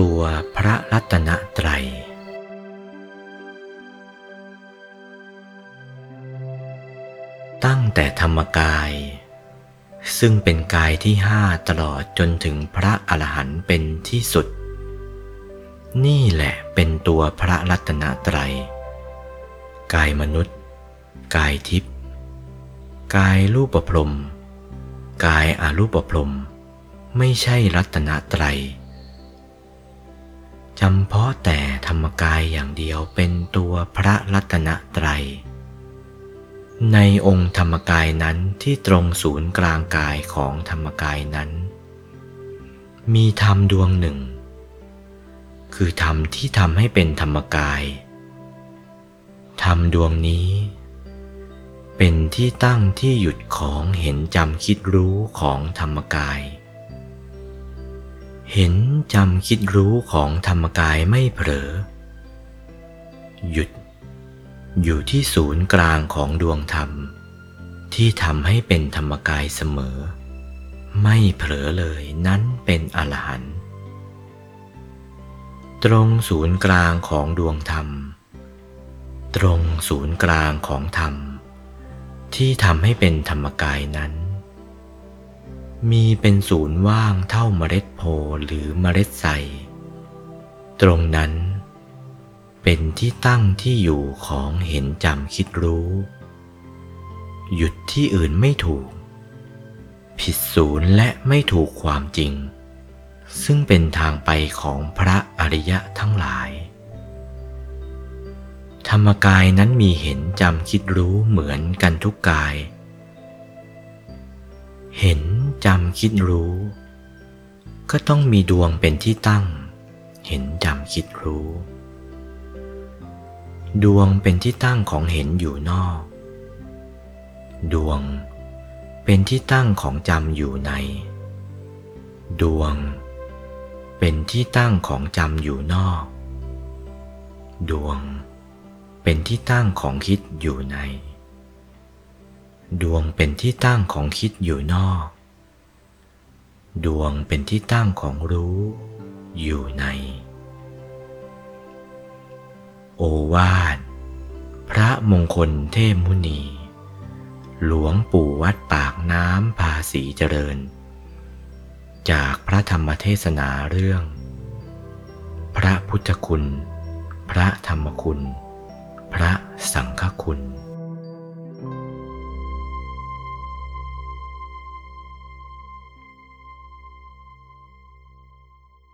ตัวพระรัตนตรัยตั้งแต่ธรรมกาย ซึ่งเป็นกายที่ห้าตลอดจนถึงพระอรหันต์เป็นที่สุด นี่แหละเป็นตัวพระรัตนตรัย กายมนุษย์ กายทิพย์กายรูปประพรม กายอารูปประพรม ไม่ใช่รัตนตรัย จำเพาะแต่ธรรมกายอย่างเดียวเป็นตัวพระรัตนตรัย ในองค์ธรรมกายนั้นที่ตรงศูนย์กลางกายของธรรมกายนั้น มีธรรมดวงหนึ่ง คือธรรมที่ทำให้เป็นธรรมกาย ธรรมดวงนี้ เป็นที่ตั้งที่หยุดของเห็นจำคิดรู้ของธรรมกาย เห็นจำคิดรู้ของธรรมกายไม่เผลอ หยุด อยู่ที่ศูนย์กลางของดวงธรรม ที่ทำให้เป็นธรรมกายเสมอ ไม่เผลอเลยนั้นเป็นอรหันต์ตรงศูนย์กลางของดวงธรรม ตรงศูนย์กลางของธรรม ที่ทำให้เป็นธรรมกายนั้น มีเป็นศูนย์ว่างเท่าเมล็ดโพหรือเมล็ดใสตรงนั้น เป็นที่ตั้งที่อยู่ของเห็นจำคิดรู้ หยุดที่อื่นไม่ถูก ผิดศูนย์และไม่ถูกความจริง ซึ่งเป็นทางไปของพระอริยะทั้งหลาย ธรรมกายนั้นมีเห็นจำคิดรู้เหมือนกันทุกกาย จำคิดรู้ ก็ต้องมีดวงเป็นที่ตั้ง เห็นจำคิดรู้ ดวงเป็นที่ตั้งของเห็นอยู่นอก ดวงเป็นที่ตั้งของจำอยู่ใน ดวง เป็นที่ตั้งของจำอยู่นอก ดวง เป็นที่ตั้งของคิดอยู่ใน ดวงเป็นที่ตั้งของคิดอยู่นอก ดวงเป็นที่ตั้งของรู้อยู่ใน โอวาท พระมงคลเทพมุนี หลวงปู่วัดปากน้ำภาษีเจริญ จากพระธรรมเทศนาเรื่อง พระพุทธคุณ พระธรรมคุณ พระสังฆคุณ